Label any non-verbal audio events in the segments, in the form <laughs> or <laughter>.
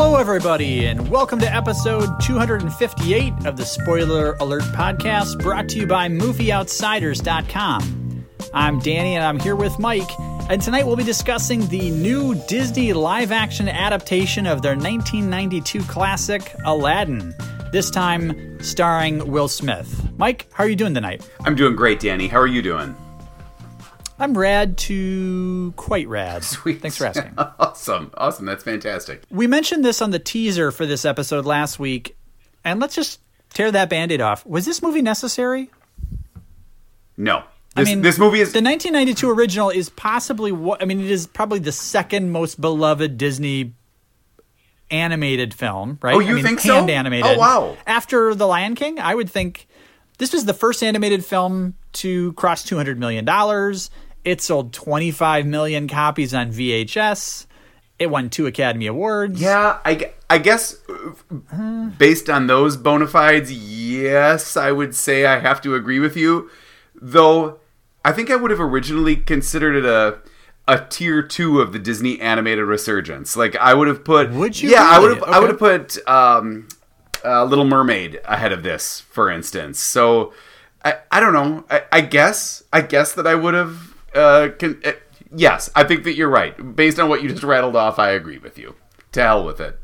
Hello, everybody, and welcome to episode 258 of the Spoiler Alert podcast brought to you by MovieOutsiders.com. I'm Danny, and I'm here with Mike, and tonight we'll be discussing the new Disney live action adaptation of their 1992 classic, Aladdin, this time starring Will Smith. Mike, how are you doing tonight? I'm doing great, Danny. How are you doing? I'm rad to quite rad. Sweet. <laughs> Thanks for asking. <laughs> awesome. Awesome. That's fantastic. We mentioned this on the teaser for this episode last week, and let's just tear that band aid off. Was this movie necessary? No. I mean, this movie is the 1992 original is possibly what I mean. It is probably the second most beloved Disney animated film, right? Oh, you I mean, think so? hand animated. Oh, wow. After The Lion King, I would think this was the first animated film to cross 200 million dollars. It sold 25 million copies on VHS. It won two Academy Awards. Yeah, I, I guess uh, based on those bona fides, yes, I would say I have to agree with you. Though I think I would have originally considered it a a tier two of the Disney animated resurgence. Like I would have put. Would you Yeah, I would have. I would have put um, uh, Little Mermaid ahead of this, for instance. So I I don't know. I, I guess I guess that I would have. Uh, con- uh, yes, I think that you're right. Based on what you just rattled off, I agree with you. To hell with it.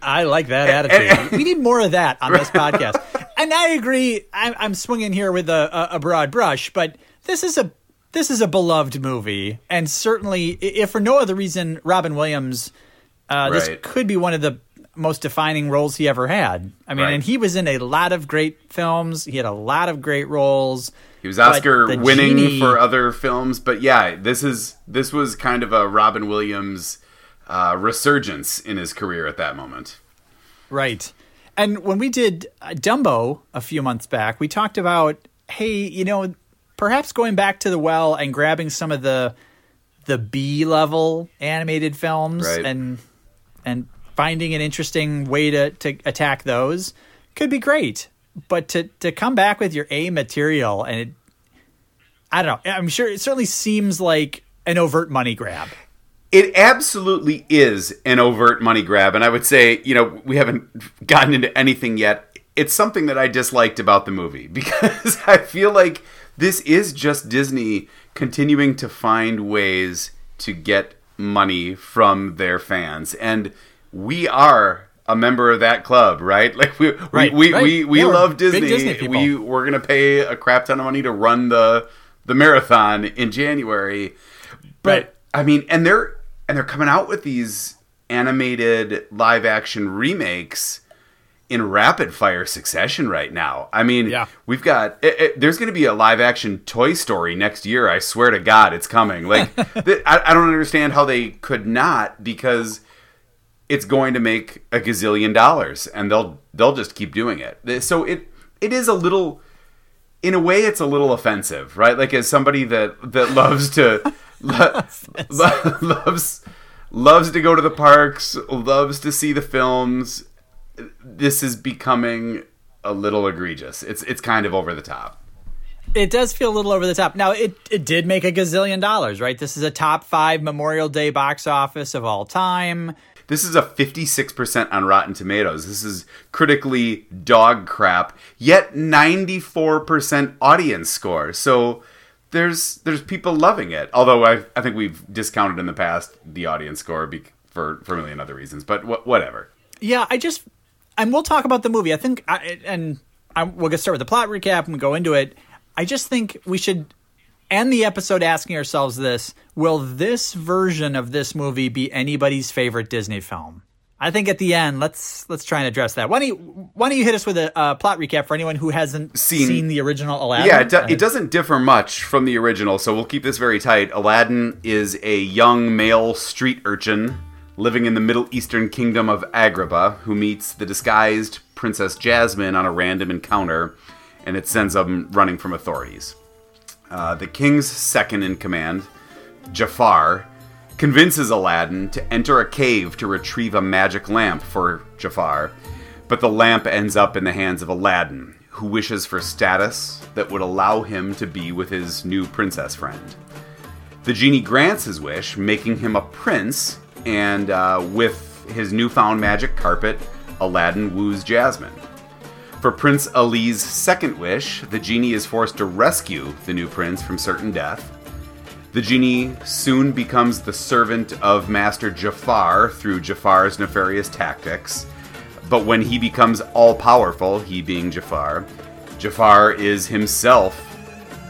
I like that <laughs> attitude. we need more of that on this podcast. And I agree. I'm, I'm swinging here with a, a, a broad brush, but this is a this is a beloved movie, and certainly, if for no other reason, Robin Williams, uh, this could be one of the most defining roles he ever had. I mean, Right. and he was in a lot of great films. He had a lot of great roles. He was Oscar winning genie- for other films, but yeah, this is this was kind of a Robin Williams uh, resurgence in his career at that moment. Right. And when we did uh, Dumbo a few months back, we talked about, hey, you know, perhaps going back to the well and grabbing some of the the B level animated films Right. and and finding an interesting way to, to attack those could be great. But to, to come back with your A material and it, I don't know, I'm sure it certainly seems like an overt money grab. It absolutely is an overt money grab, and I would say, you know, we haven't <laughs> gotten into anything yet. It's something that I disliked about the movie <laughs> because I feel like this is just Disney continuing to find ways to get money from their fans, and we are a member of that club, right? <laughs> Like we Right, we, we, right. we, we Yeah, love Disney. Disney we we're gonna pay a crap ton of money to run the the marathon in January, but Right. I mean, and they're and they're coming out with these animated live action remakes in rapid fire succession right now. I mean, Yeah. we've got it, it- there's going to be a live action Toy Story next year. I swear to God, it's coming. Like, <laughs> th- I, I don't understand how they could not because it's going to make a gazillion dollars, and they'll they'll just keep doing it. So it it is a little in a way it's a little offensive right like as somebody that that loves to <laughs> lo- <laughs> lo- <laughs> loves loves to go to the parks loves to see the films this is becoming a little egregious it's it's kind of over the top It does feel a little over the top. Now, it, it did make a gazillion dollars, right? This is a top five Memorial Day box office of all time. This is a 56% on rotten tomatoes this is critically dog crap yet 94% audience score so there's there's people loving it although i, I think we've discounted in the past the audience score be, for for a million other reasons but wh- whatever Yeah, I just, and we'll talk about the movie. I think, I, and I, we'll get started with the plot recap and we go into it. I just think we should end the episode asking ourselves this Will this version of this movie be anybody's favorite Disney film? I think at the end, let's let's try and address that. Why don't you why don't you hit us with a uh, plot recap for anyone who hasn't Seen- seen, the original Aladdin? Yeah, it, do- it doesn't differ much from the original, so we'll keep this very tight. Aladdin is a young male street urchin living in the Middle Eastern kingdom of Agrabah who meets the disguised Princess Jasmine on a random encounter, and it sends him running from authorities. Uh, the king's second in command, Jafar, convinces Aladdin to enter a cave to retrieve a magic lamp for Jafar, but the lamp ends up in the hands of Aladdin, who wishes for status that would allow him to be with his new princess friend. The genie grants his wish, making him a prince, and uh, with his newfound magic carpet, Aladdin woos Jasmine. For Prince Ali's second wish, the genie is forced to rescue the new prince from certain death. The genie soon becomes the servant of Master Jafar through Jafar's nefarious tactics. But when he becomes all powerful, he being Jafar, Jafar is himself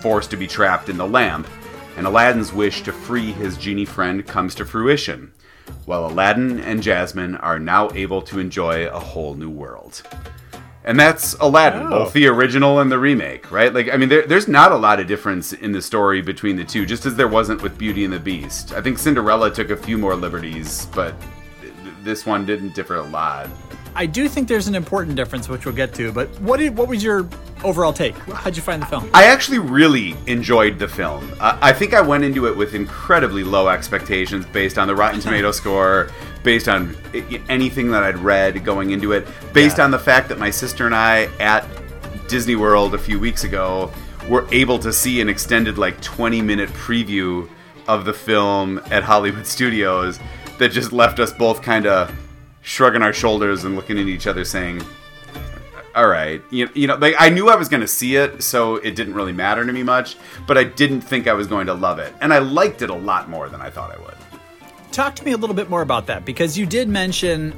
forced to be trapped in the lamp, and Aladdin's wish to free his genie friend comes to fruition, while Aladdin and Jasmine are now able to enjoy a whole new world. And that's Aladdin, Oh. both the original and the remake, right? Like, I mean, there, there's not a lot of difference in the story between the two, just as there wasn't with Beauty and the Beast. I think Cinderella took a few more liberties, but th- this one didn't differ a lot. I do think there's an important difference, which we'll get to. But what did, what was your overall take? How'd you find the film? I actually really enjoyed the film. Uh, I think I went into it with incredibly low expectations based on the Rotten <laughs> Tomato score, based on anything that I'd read going into it, based Yeah. on the fact that my sister and I at Disney World a few weeks ago were able to see an extended, like, 20 minute preview of the film at Hollywood <laughs> Studios that just left us both kind of shrugging our shoulders and looking at each other saying, all right you, you know like i knew i was going to see it so it didn't really matter to me much but i didn't think i was going to love it and i liked it a lot more than i thought i would Talk to me a little bit more about that because you did mention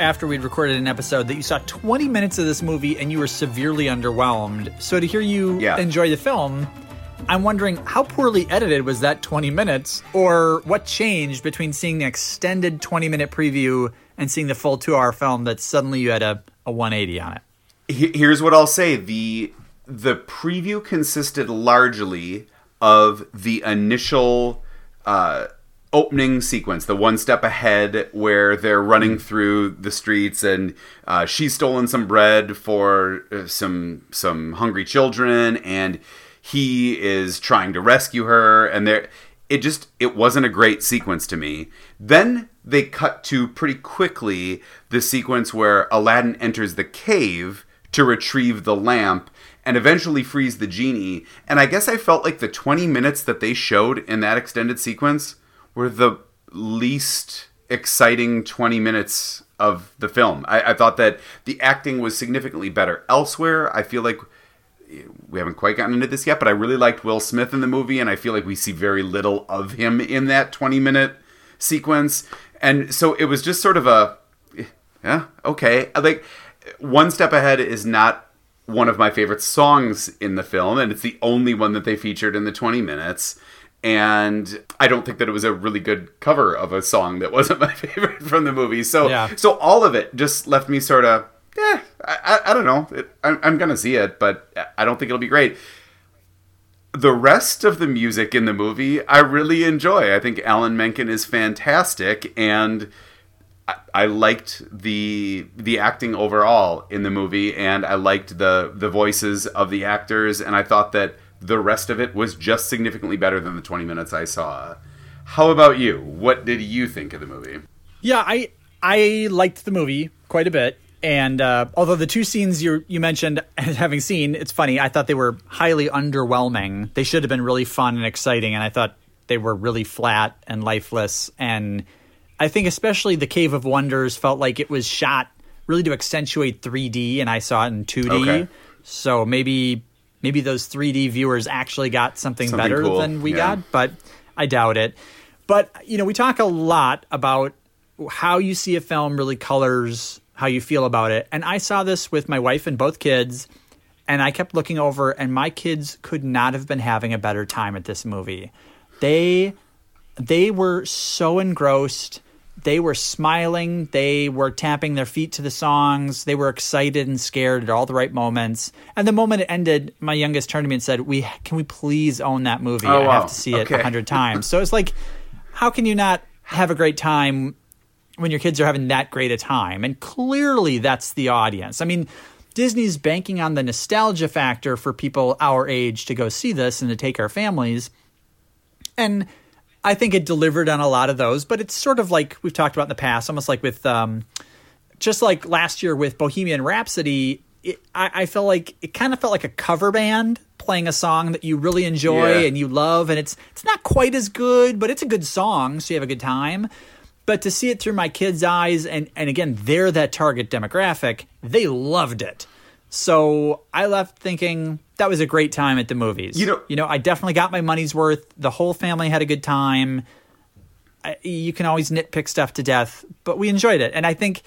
after we'd recorded an episode that you saw 20 minutes of this movie and you were severely underwhelmed. So to hear you Yeah. enjoy the film, I'm wondering how poorly edited was that 20 minutes or what changed between seeing the extended 20 minute preview and seeing the full two hour film that suddenly you had a, a 180 on it. Here's what i'll say the the preview consisted largely of the initial uh opening sequence the one step ahead where they're running through the streets and uh, she's stolen some bread for uh, some some hungry children and he is trying to rescue her and there it just it wasn't a great sequence to me. Then they cut to pretty quickly the sequence where aladdin enters the cave to retrieve the lamp and eventually frees the genie. And i guess i felt like the 20 minutes that they showed in that extended sequence were the least exciting 20 minutes of the film i, I thought that the acting was significantly better elsewhere i feel like we haven't quite gotten into this yet, but I really liked Will Smith in the movie, and I feel like we see very little of him in that 20 minute sequence. And so it was just sort of a, yeah, okay. Like, One Step Ahead is not one of my favorite songs in the film, and it's the only one that they featured in the 20 minutes. And I don't think that it was a really good cover of a song that wasn't <laughs> my favorite from the movie. So, Yeah. so all of it just left me sort of, yeah, I, I, I don't know. It, I'm, I'm gonna see it, but I don't think it'll be great. The rest of the music in the movie, I really enjoy. I think Alan Menken is fantastic, and I, I liked the the acting overall in the movie, and I liked the the voices of the actors, and I thought that the rest of it was just significantly better than the 20 minutes I saw. How about you? What did you think of the movie? Yeah, I I liked the movie quite a bit, and uh, although the two scenes you you mentioned and <laughs> having seen, it's funny. I thought they were highly underwhelming. They should have been really fun and exciting, and I thought they were really flat and lifeless. And I think especially the Cave of Wonders felt like it was shot really to accentuate 3D, and I saw it in 2D. Okay. So maybe maybe those 3D viewers actually got something, Something better cool, than we yeah. got, but I doubt it. But you know, we talk a lot about how you see a film really colors how you feel about it. And I saw this with my wife and both kids, and I kept looking over, and my kids could not have been having a better time at this movie. They they were so engrossed. They were smiling. They were tapping their feet to the songs. They were excited and scared at all the right moments. And the moment it ended, my youngest turned to me and said, "We can we please own that movie? Oh, I wow. have to see it a hundred times." So it's like, how can you not have a great time when your kids are having that great a time? And clearly, that's the audience. I mean, Disney's banking on the nostalgia factor for people our age to go see this and to take our families. And I think it delivered on a lot of those, but it's sort of like we've talked about in the past, almost like with, um, just like last year with Bohemian Rhapsody. It, I, I felt like it kind of felt like a cover band playing a song that you really enjoy Yeah. and you love, and it's it's not quite as good, but it's a good song, so you have a good time. But to see it through my kids' eyes, and, and again, they're that target demographic, they loved it. So I left thinking that was a great time at the movies. You know- you know, I definitely got my money's worth. The whole family had a good time. I, you can always nitpick stuff to death, but we enjoyed it. And I think,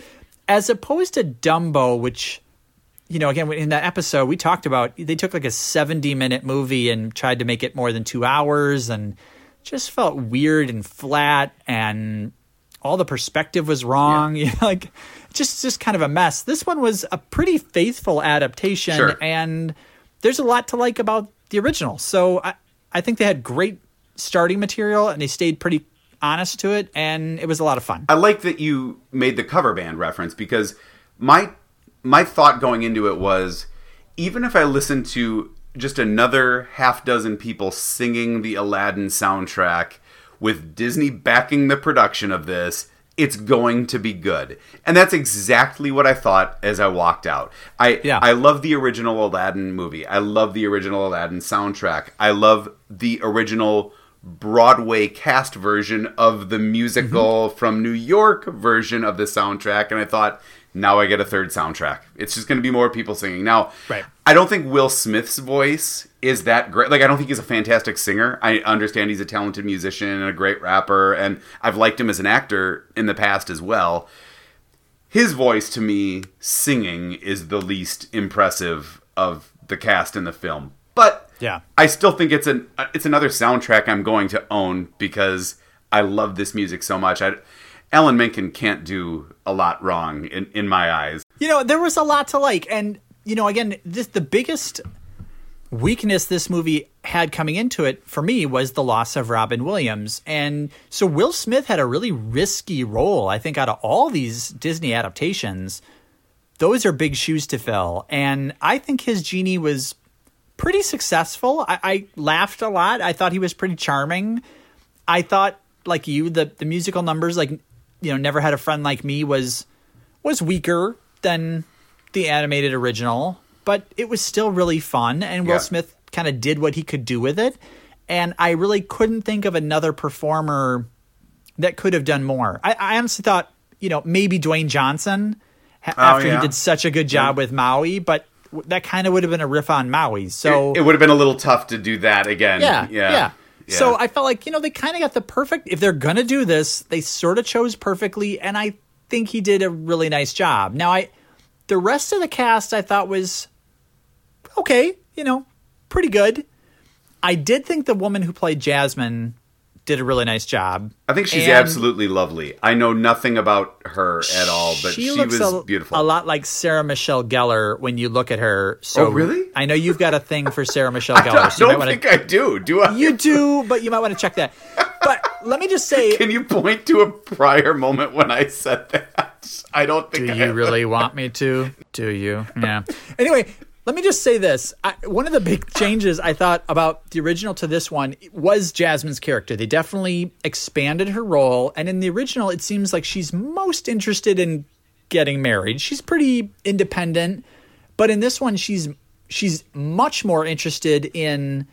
as opposed to Dumbo, which, you know, again, in that episode, we talked about they took like a 70 minute movie and tried to make it more than two hours and just felt weird and flat and all the perspective was wrong. Know, <laughs> like just just kind of a mess. This one was a pretty faithful adaptation Sure. and there's a lot to like about the original. So I, I think they had great starting material and they stayed pretty honest to it and it was a lot of fun. I like that you made the cover band reference because my my thought going into it was even if I listened to just another half dozen people singing the Aladdin soundtrack with Disney backing the production of this, it's going to be good. And that's exactly what I thought as I walked out. I Yeah. I love the original Aladdin movie. I love the original Aladdin soundtrack. I love the original Broadway cast version of the musical Mm-hmm. from New York version of the soundtrack. And I thought, now I get a third soundtrack. It's just going to be more people singing. Now, Right. I don't think Will Smith's voice is that great. Like, I don't think he's a fantastic singer. I understand he's a talented musician and a great rapper, and I've liked him as an actor in the past as well. His voice, to me, singing is the least impressive of the cast in the film. But Yeah. I still think it's an uh, it's another soundtrack I'm going to own because I love this music so much. I, Alan Menken can't do a lot wrong in, in my eyes. You know, there was a lot to like, and you know, again, this the biggest weakness this movie had coming into it for me was the loss of Robin Williams, and so Will Smith had a really risky role. I think out of all these Disney adaptations, those are big shoes to fill, and I think his genie was pretty successful. I, I laughed a lot. I thought he was pretty charming. I thought, like you, the the musical numbers, like you know, never had a friend like me was was weaker than the animated original, but it was still really fun. And Will Yeah. Smith kind of did what he could do with it. And I really couldn't think of another performer that could have done more. I, I honestly thought, you know, maybe Dwayne Johnson ha- oh, after Oh, yeah. he did such a good job with Maui, but that kind of would have been a riff on Maui. So it, it would have been a little tough to do that again. yeah, yeah, yeah. So I felt like you know they kind of got the perfect. If they're gonna do this, they sort of chose perfectly, and I think he did a really nice job. Now I, the rest of the cast I thought was okay, you know, pretty good. I did think the woman who played Jasmine did a really nice job. I think she's And absolutely lovely. I know nothing about her at all, but she, looks was a, beautiful. a lot like Sarah Michelle Gellar when you look at her. So Oh, really? I know you've got a thing for Sarah <laughs> Michelle I Gellar. so you don't wanna- think I do. Do I? you do, but you might want to check that. But let me just say, <laughs> Can you point to a prior moment when I said that? <laughs> I don't think. Do I you really want me to? Do you? Yeah. Anyway, let me just say this. I, one of the big <laughs> changes I thought about the original to this one was Jasmine's character. They definitely expanded her role. And in the original, it seems like she's most interested in getting married. She's pretty independent. But in this one, she's she's much more interested in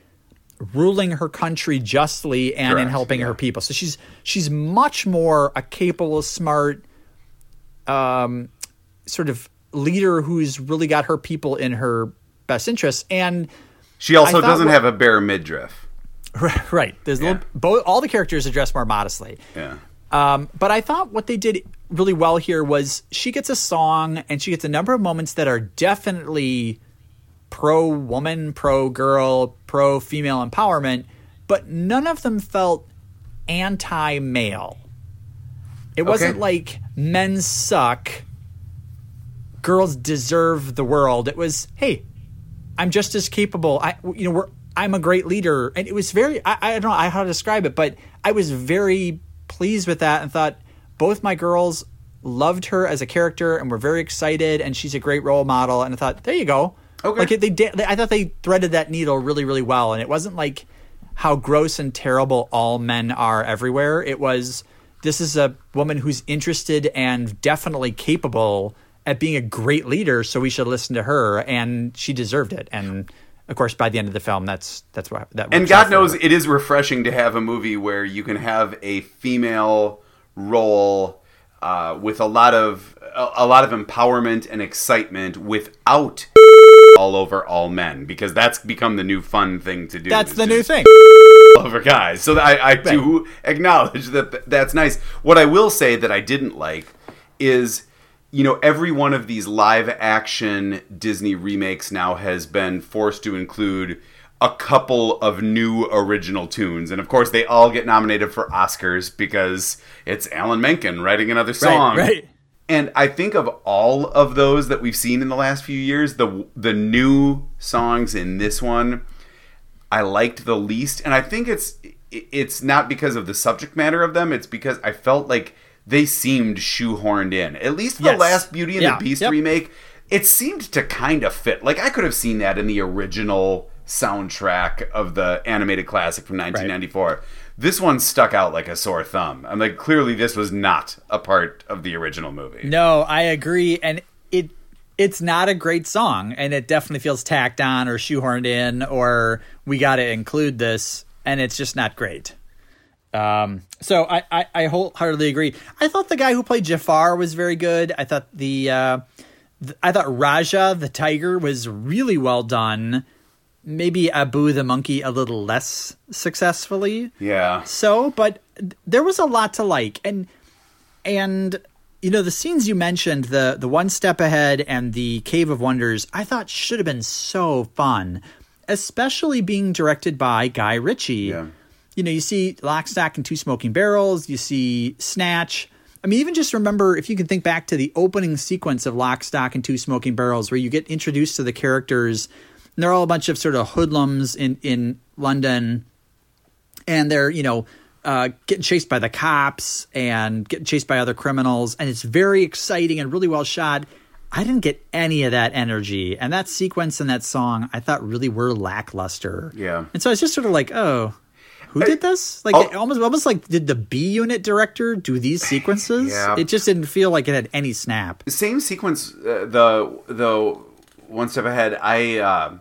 ruling her country justly and in helping yeah. her people. So she's she's much more a capable, smart, um, sort of leader who's really got her people in her best interests. And She also doesn't what- have a bare midriff. <laughs> right, there's a little, both all the characters are dressed more modestly. Yeah. Um, but I thought what they did really well here was she gets a song and she gets a number of moments that are definitely pro woman, pro girl, pro female empowerment, but none of them felt anti male. It wasn't like men suck, girls deserve the world. It was, hey, I'm just as capable. I, you know, we're, I'm a great leader, and it was very. I, I don't know how to describe it, but I was very pleased with that, and thought both my girls loved her as a character, and were very excited, and she's a great role model. And I thought, there you go. Okay. Like they did. I thought they threaded that needle really, really well, and it wasn't like how gross and terrible all men are everywhere. It was this is a woman who's interested and definitely capable at being a great leader, so we should listen to her, and she deserved it. And of course, by the end of the film, that's that's what that. And God knows it is refreshing to have a movie where you can have a female role uh, with a lot of a, a lot of empowerment and excitement without all over all men because that's become the new fun thing to do. That's the new thing. over guys. So I, I do acknowledge that that's nice. What I will say that I didn't like is, you know, every one of these live action Disney remakes now has been forced to include a couple of new original tunes. And of course, they all get nominated for Oscars because it's Alan Menken writing another song. right. And I think of all of those that we've seen in the last few years, the the new songs in this one I liked the least, and I think it's it's not because of the subject matter of them. It's because I felt like they seemed shoehorned in. At least the Yes. last Beauty and Yeah. the Beast Yep. remake, it seemed to kind of fit. Like I could have seen that in the original soundtrack of the animated classic from 1994. This one stuck out like a sore thumb. I'm like, clearly this was not a part of the original movie. No, I agree, and it it's not a great song, and it definitely feels tacked on or shoehorned in, or we got to include this, and it's just not great. Um, so I, I I wholeheartedly agree. I thought the guy who played Jafar was very good. I thought the uh, th- I thought Rajah the tiger was really well done. Maybe Abu the monkey a little less successfully Yeah. so but there was a lot to like and and you know the scenes you mentioned the the one step ahead and the cave of wonders i thought should have been so fun especially being directed by guy ritchie Yeah. You know you see lock stock and two smoking barrels you see snatch i mean even just remember if you can think back to the opening sequence of lock stock and two smoking barrels where you get introduced to the characters and they're all a bunch of sort of hoodlums in in london and they're you know uh, getting chased by the cops and getting chased by other criminals, and it's very exciting and really well shot. I didn't get any of that energy, and that sequence and that song I thought really were lackluster. Yeah. and so I was just sort of like, oh, who did this? Like oh. it almost, almost like did the B Unit director do these sequences? Yeah. It just didn't feel like it had any snap. same sequence uh, the the one step ahead i uh,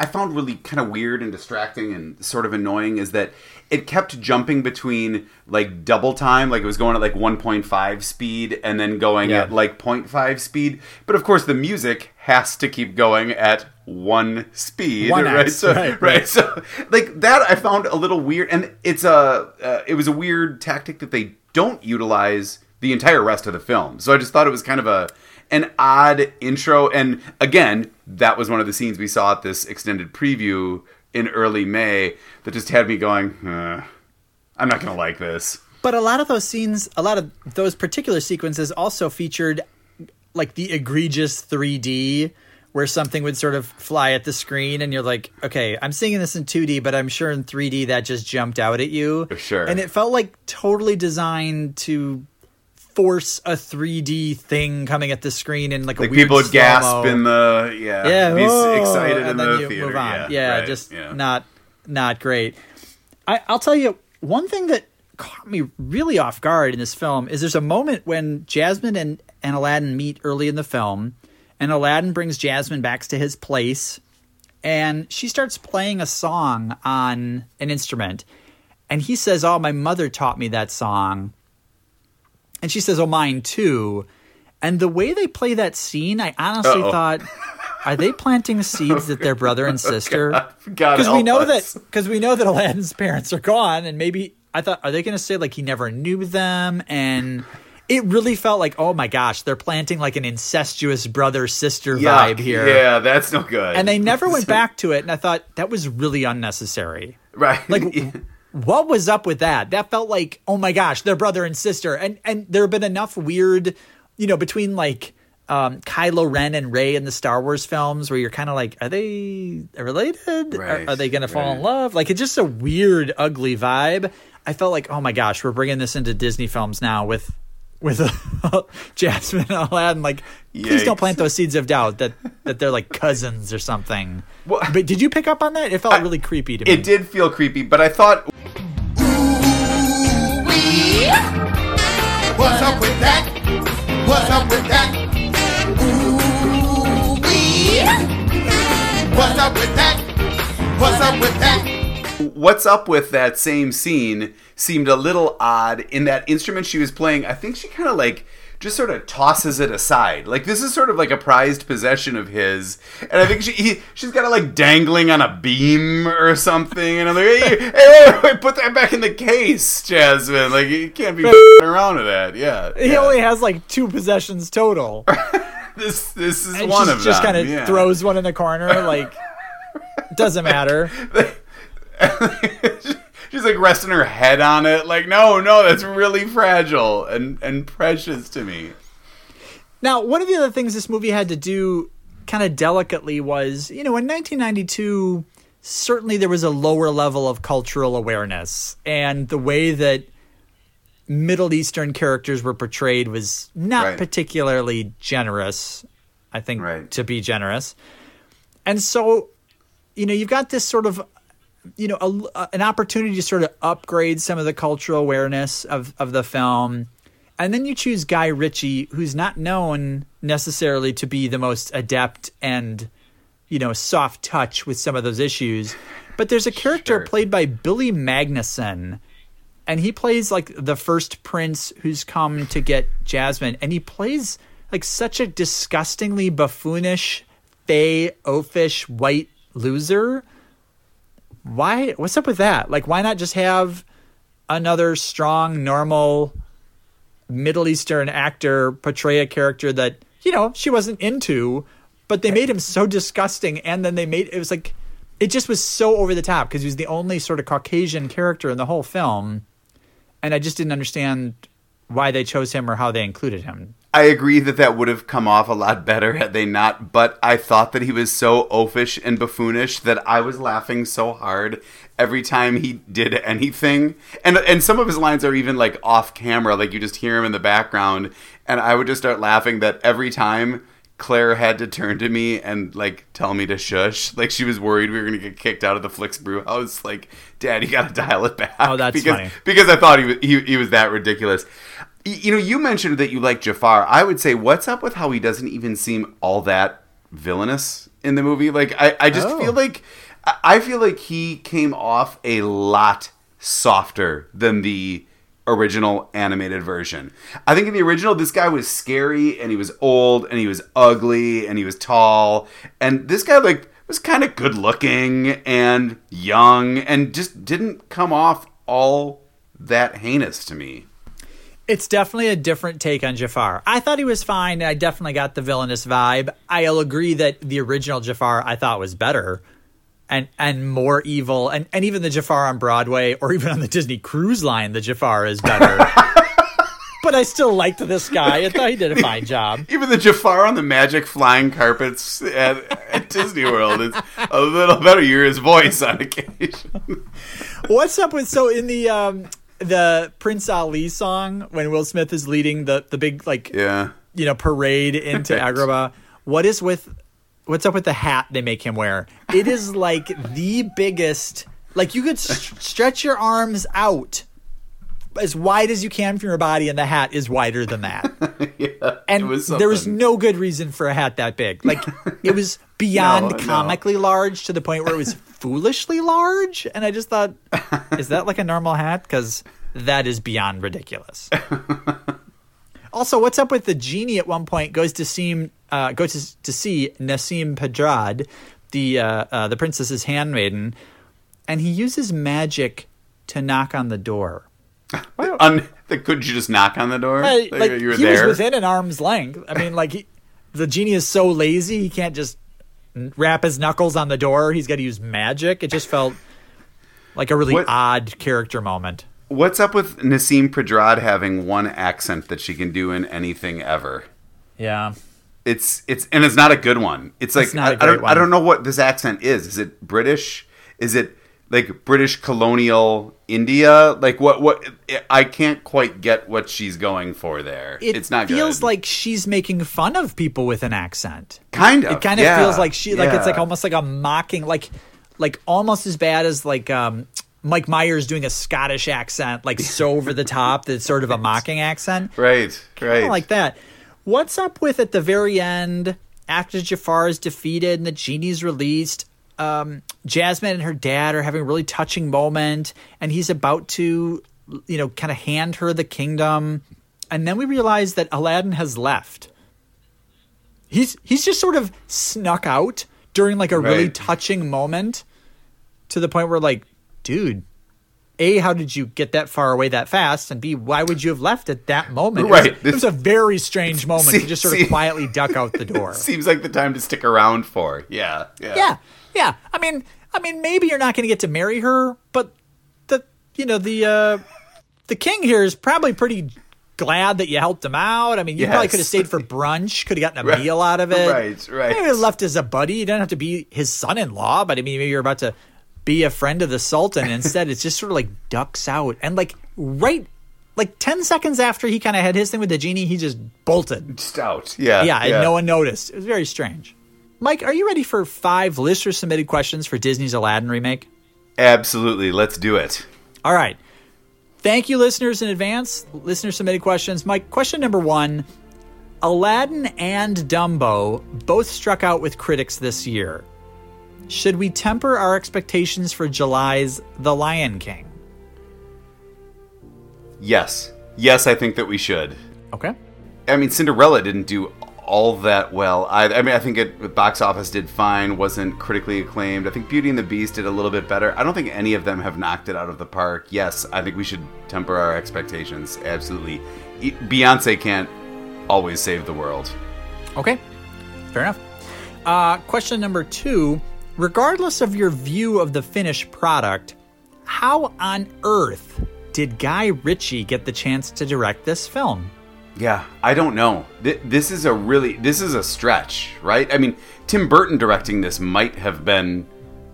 i found really kind of weird and distracting and sort of annoying is that it kept jumping between like double time like it was going at like 1.5 speed and then going Yeah. at like 0.5 speed. But of course the music has to keep going at one speed 1x, right? So right, right. so like that i found a little weird and it's a uh, it was a weird tactic that they don't utilize the entire rest of the film. So i just thought it was kind of a an odd intro and again that was one of the scenes we saw at this extended preview in early may that just had me going uh, i'm not gonna like this But a lot of those scenes, a lot of those particular sequences also featured like the egregious 3D where something would sort of fly at the screen and you're like, okay, I'm seeing this in 2D, but I'm sure in 3D that just jumped out at you. Sure. And it felt like totally designed to force a 3D thing coming at the screen and like a like people would gasp slow-mo. in the yeah yeah, be "Oh," excited in and then the you theater move on. yeah, Yeah, right, just yeah. not not great. I, I'll tell you one thing that caught me really off guard in this film is there's a moment when Jasmine and, and Aladdin meet early in the film, and Aladdin brings Jasmine back to his place, and she starts playing a song on an instrument, and he says, "Oh, my mother taught me that song," and she says, "Oh, mine too." And the way they play that scene, I honestly Uh-oh. thought, are they planting seeds that they're brother and <laughs> sister? Because we know us. that <laughs> because we know that Aladdin's parents are gone, and maybe I thought, are they going to say like he never knew them? And it really felt like, oh my gosh, they're planting like an incestuous brother sister vibe here. yeah that's no good And they never went <laughs> back to it, and I thought that was really unnecessary. right Like, what was up with that? That felt like, oh my gosh, they're brother and sister. And and there have been enough weird, you know, between like um, Kylo Ren and Rey in the Star Wars films, where you're kind of like, are they related? Right, are, are they going to fall in love? Like, it's just a weird, ugly vibe. I felt like, oh my gosh, we're bringing this into Disney films now with with <laughs> Jasmine and Aladdin. Like, please don't plant those seeds of doubt that that they're like cousins or something. Well- but did you pick up on that? It felt really creepy to me. it did feel creepy but i thought What's up with that? What's up with that? Ooh, wee. What's up with that? What's up with that? what's up with that same scene seemed a little odd in that instrument she was playing. I think she kind of like just sort of tosses it aside. Like this is sort of like a prized possession of his, and I think she he, she's got it like dangling on a beam or something. And I'm like, hey, <laughs> hey, put that back in the case, Jasmine. Like you can't be around with that. Yeah, He yeah. only has like two possessions total. <laughs> this this is And one of just them. kind of yeah. throws one in the corner, like <laughs> doesn't matter. She's like resting her head on it, like, no, no, that's really fragile and and precious to me. Now, one of the other things this movie had to do kind of delicately was, you know, in 1992, certainly there was a lower level of cultural awareness, and the way that Middle Eastern characters were portrayed was not Right. particularly generous, I think, Right. to be generous. And so, you know, you've got this sort of you know a, an opportunity to sort of upgrade some of the cultural awareness of of the film and then you choose Guy Ritchie who's not known necessarily to be the most adept and you know soft touch with some of those issues but there's a character Sure. played by Billy Magnussen and he plays like the first prince who's come to get Jasmine and he plays like such a disgustingly buffoonish fey oafish white loser why what's up with that? Like why not just have another strong normal middle eastern actor portray a character that you know she wasn't into but they made him so disgusting and then they made it was like it just was so over the top because he was the only sort of caucasian character in the whole film and i just didn't understand why they chose him or how they included him I agree that that would have come off a lot better had they not, but I thought that he was so oafish and buffoonish that I was laughing so hard every time he did anything. And and some of his lines are even like off camera, like you just hear him in the background, and I would just start laughing that every time Claire had to turn to me and like tell me to shush. Like she was worried we were gonna get kicked out of the Flix Brewhouse. Like, Dad, you gotta dial it back. Oh, that's because, funny. because I thought he was he, he was that ridiculous. You know, you mentioned that you like Jafar. I would say, what's up with how he doesn't even seem all that villainous in the movie? Like, I, I just Oh. feel like I I feel like he came off a lot softer than the original animated version. I think in the original, this guy was scary and he was old and he was ugly and he was tall, and this guy like was kind of good looking and young and just didn't come off all that heinous to me. It's definitely a different take on Jafar. I thought he was fine. I definitely got the villainous vibe. I'll agree that the original Jafar I thought was better and and more evil. And, and even the Jafar on Broadway or even on the Disney Cruise Line, the Jafar is better. <laughs> but I still liked this guy. I thought he did a fine job. Even the Jafar on the magic flying carpets at, at Disney World is a little better. You hear his voice on occasion. What's up with so in the um the Prince Ali song when Will Smith is leading the the big like Yeah. you know parade into. Agrabah. What is with what's up with the hat they make him wear? It is like the biggest. Like you could s- stretch your arms out as wide as you can from your body, and the hat is wider than that. <laughs> yeah. And was there was no good reason for a hat that big. Like it was <laughs> beyond No, no. comically large to the point where it was foolishly large. And I just thought, <laughs> is that like a normal hat? Because that is beyond ridiculous. <laughs> also, what's up with the genie? At one point, goes to see uh, goes to, to see Nasim Pedrad, the uh, uh, the princess's handmaiden, and he uses magic to knock on the door. <laughs> Un- like, couldn't you just knock on the door? Uh, Like, like you were he there. was within an arm's length. I mean, like he, the genie is so lazy he can't just wrap his knuckles on the door. He's got to use magic. It just felt like a really What- odd character moment. What's up with Nasim Pedrad having one accent that she can do in anything ever? Yeah, It's it's and it's not a good one. It's like It's I- I don't I don't know what this accent is. Is it British? Is it like British colonial India? Like what what I can't quite get what she's going for there. it it's not feels good. like she's making fun of people with an accent. kind of. It kind of yeah, feels like she like it's like almost like a mocking like like almost as bad as like um Mike Myers doing a Scottish accent, like so over the top that it's sort of a <laughs> mocking accent. right, right. Kinda like that. What's up with at the very end after Jafar is defeated and the genie's released? Um, Jasmine and her dad are having a really touching moment, and he's about to you know, kind of hand her the kingdom, and then we realize that Aladdin has left. He's he's just sort of snuck out during like a really touching moment, to the point where like, dude, a how did you get that far away that fast, and b why would you have left at that moment? It was- Right. it was, a very strange <laughs> moment to just sort see- of quietly duck out the door. <laughs> Seems like the time to stick around for. Yeah. Yeah. Yeah, yeah. I mean, I mean, maybe you're not going to get to marry her, but the you know the uh, the king here is probably pretty glad that you helped him out. I mean, you probably could have stayed for brunch, could have gotten a Right. meal out of it. Right, right. Maybe left as a buddy. You don't have to be his son-in-law, but I mean, maybe you're about to be a friend of the sultan. <laughs> Instead, it's just sort of like ducks out and like right. Like ten seconds after he kind of had his thing with the genie, he just bolted. Just out. Yeah. Yeah, and no one noticed. It was very strange. Mike, are you ready for five listener submitted questions for Disney's Aladdin remake? Absolutely. Let's do it. All right. Thank you, listeners, in advance. Listener submitted questions. Mike, question number one Aladdin and Dumbo both struck out with critics this year. Should we temper our expectations for July's The Lion King? Yes. Yes, I think that we should. Okay. I mean, Cinderella didn't do all that well. I, I mean, I think it box office did fine, wasn't critically acclaimed. I think Beauty and the Beast did a little bit better. I don't think any of them have knocked it out of the park. Yes, I think we should temper our expectations. Absolutely. Beyonce can't always save the world. Okay, fair enough. Uh, question number two Regardless of your view of the finished product, how on earth did Guy Ritchie get the chance to direct this film? Yeah, I don't know. Th- This is a really this is a stretch, right? I mean, Tim Burton directing this might have been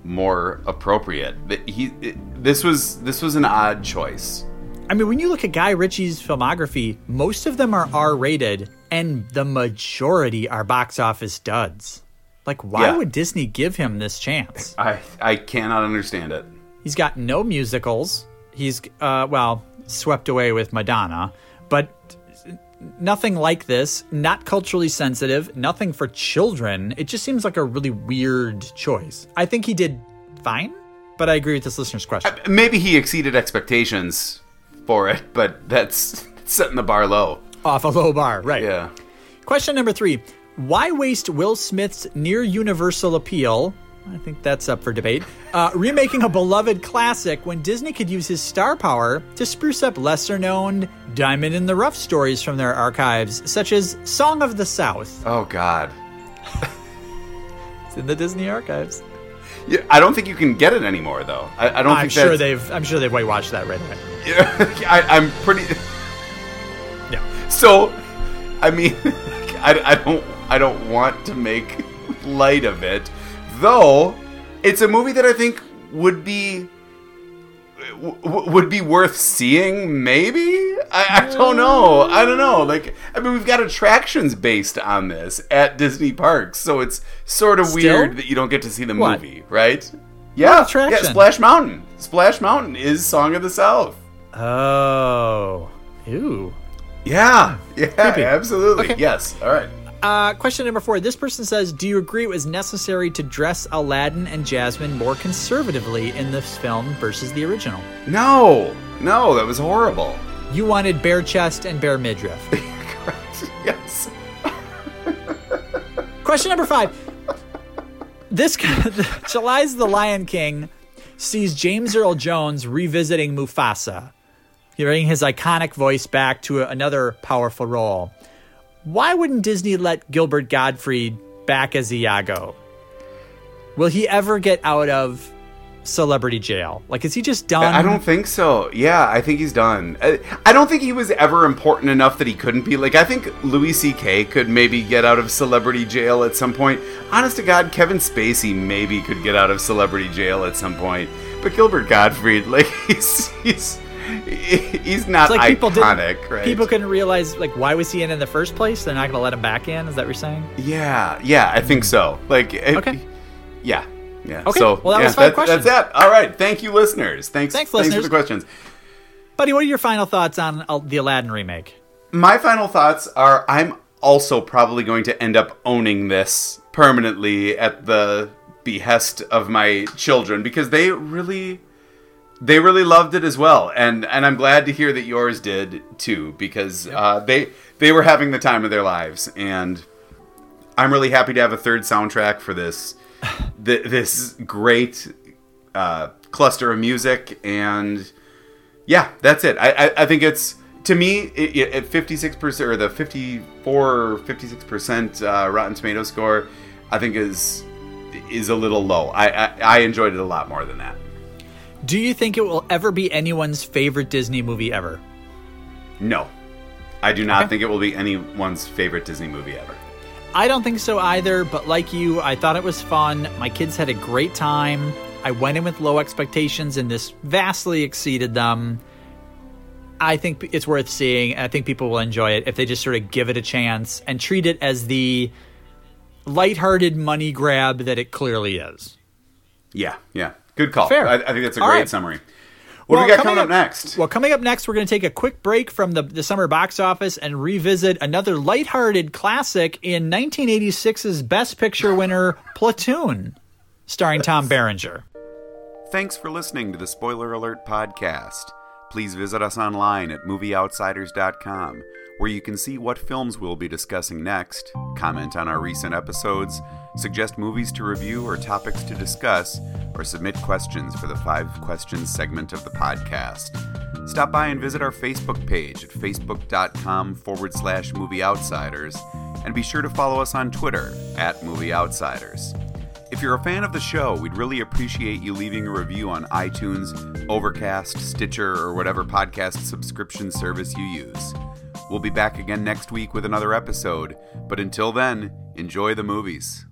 more appropriate. He it- this was this was an odd choice. I mean, when you look at Guy Ritchie's filmography, most of them are R rated, and the majority are box office duds. Like, why Yeah. would Disney give him this chance? <laughs> I I cannot understand it. He's got no musicals. He's, uh, well, swept away with Madonna, but nothing like this. Not culturally sensitive, nothing for children. It just seems like a really weird choice. I think he did fine, but I agree with this listener's question. Uh, maybe he exceeded expectations for it, but that's <laughs> setting the bar low. Off a low bar, right. Yeah. Question number three Why waste Will Smith's near universal appeal? I think that's up for debate. Uh, remaking a beloved classic when Disney could use his star power to spruce up lesser known diamond in the rough stories from their archives, such as Song of the South. Oh God. It's in the Disney archives. Yeah, I don't think you can get it anymore, though. I, I don't I'm think sure that's- they've I'm sure they've whitewashed that right away. <laughs> I, I'm pretty. <laughs> Yeah. So, I mean, <laughs> I, I don't I don't want to make light of it, though. It's a movie that I think would be w- would be worth seeing. Maybe I, I don't know. I don't know. Like I mean, we've got attractions based on this at Disney parks, so it's sort of Still? weird that you don't get to see the What? movie, right? Yeah, attraction? yeah. Splash Mountain. Splash Mountain is Song of the South. Oh. Ooh. Yeah, yeah, Creepy. absolutely. Okay. Yes. All right. Uh, question number four. This person says, "Do you agree it was necessary to dress Aladdin and Jasmine more conservatively in this film versus the original? No, no, that was horrible. You wanted bare chest and bare midriff." <laughs> yes. <laughs> question number five. This <laughs> July's The Lion King sees James Earl Jones revisiting Mufasa, bringing his iconic voice back to another powerful role. Why wouldn't Disney let Gilbert Gottfried back as Iago? Will he ever get out of celebrity jail? Like, is he just done? I don't think so. Yeah, I think he's done. I, I don't think he was ever important enough that he couldn't be. Like, I think Louis C.K. could maybe get out of celebrity jail at some point. Honest to God, Kevin Spacey maybe could get out of celebrity jail at some point. But Gilbert Gottfried, <laughs> like, he's he's <laughs> he's not It's like people iconic, didn't. right? People couldn't realize like why was he in in the first place? They're not going to let him back in. Is that what you're saying? Yeah, yeah, I think hmm. so. Like, it- Okay. yeah, yeah. Okay, So, well, that yeah, was five that's, that's questions. it. All right, thank you, listeners. Thanks, Thanks, thanks for the questions. Buddy, what are your final thoughts on the Aladdin remake? My final thoughts are: I'm also probably going to end up owning this permanently at the behest of my children because they really They really loved it as well, and and I'm glad to hear that yours did too, because uh, they they were having the time of their lives, and I'm really happy to have a third soundtrack for this th- this great uh, cluster of music, and yeah, that's it. I I, I think it's to me at 56 percent or the 54 56 percent uh, Rotten Tomato score, I think is is a little low. I, I I enjoyed it a lot more than that. Do you think it will ever be anyone's favorite Disney movie ever? No, I do not Okay. think it will be anyone's favorite Disney movie ever. I don't think so either, but like you, I thought it was fun. My kids had a great time. I went in with low expectations, and this vastly exceeded them. I think it's worth seeing, and I think people will enjoy it if they just sort of give it a chance and treat it as the lighthearted money grab that it clearly is. Yeah, yeah, good call. Fair. I, I think that's a All great right. summary. What do we got coming up next? Well, coming up next, we're going to take a quick break from the, the summer box office and revisit another lighthearted classic in 1986's Best Picture winner, Platoon, starring Tom Berenger. Thanks for listening to the Spoiler Alert podcast. Please visit us online at movieoutsiders.com, where you can see what films we'll be discussing next, comment on our recent episodes, suggest movies to review or topics to discuss, or submit questions for the Five Questions segment of the podcast. Stop by and visit our Facebook page at facebook.com forward slash movie outsiders, and be sure to follow us on Twitter at Movie Outsiders. If you're a fan of the show, we'd really appreciate you leaving a review on iTunes, Overcast, Stitcher, or whatever podcast subscription service you use. We'll be back again next week with another episode, but until then, enjoy the movies.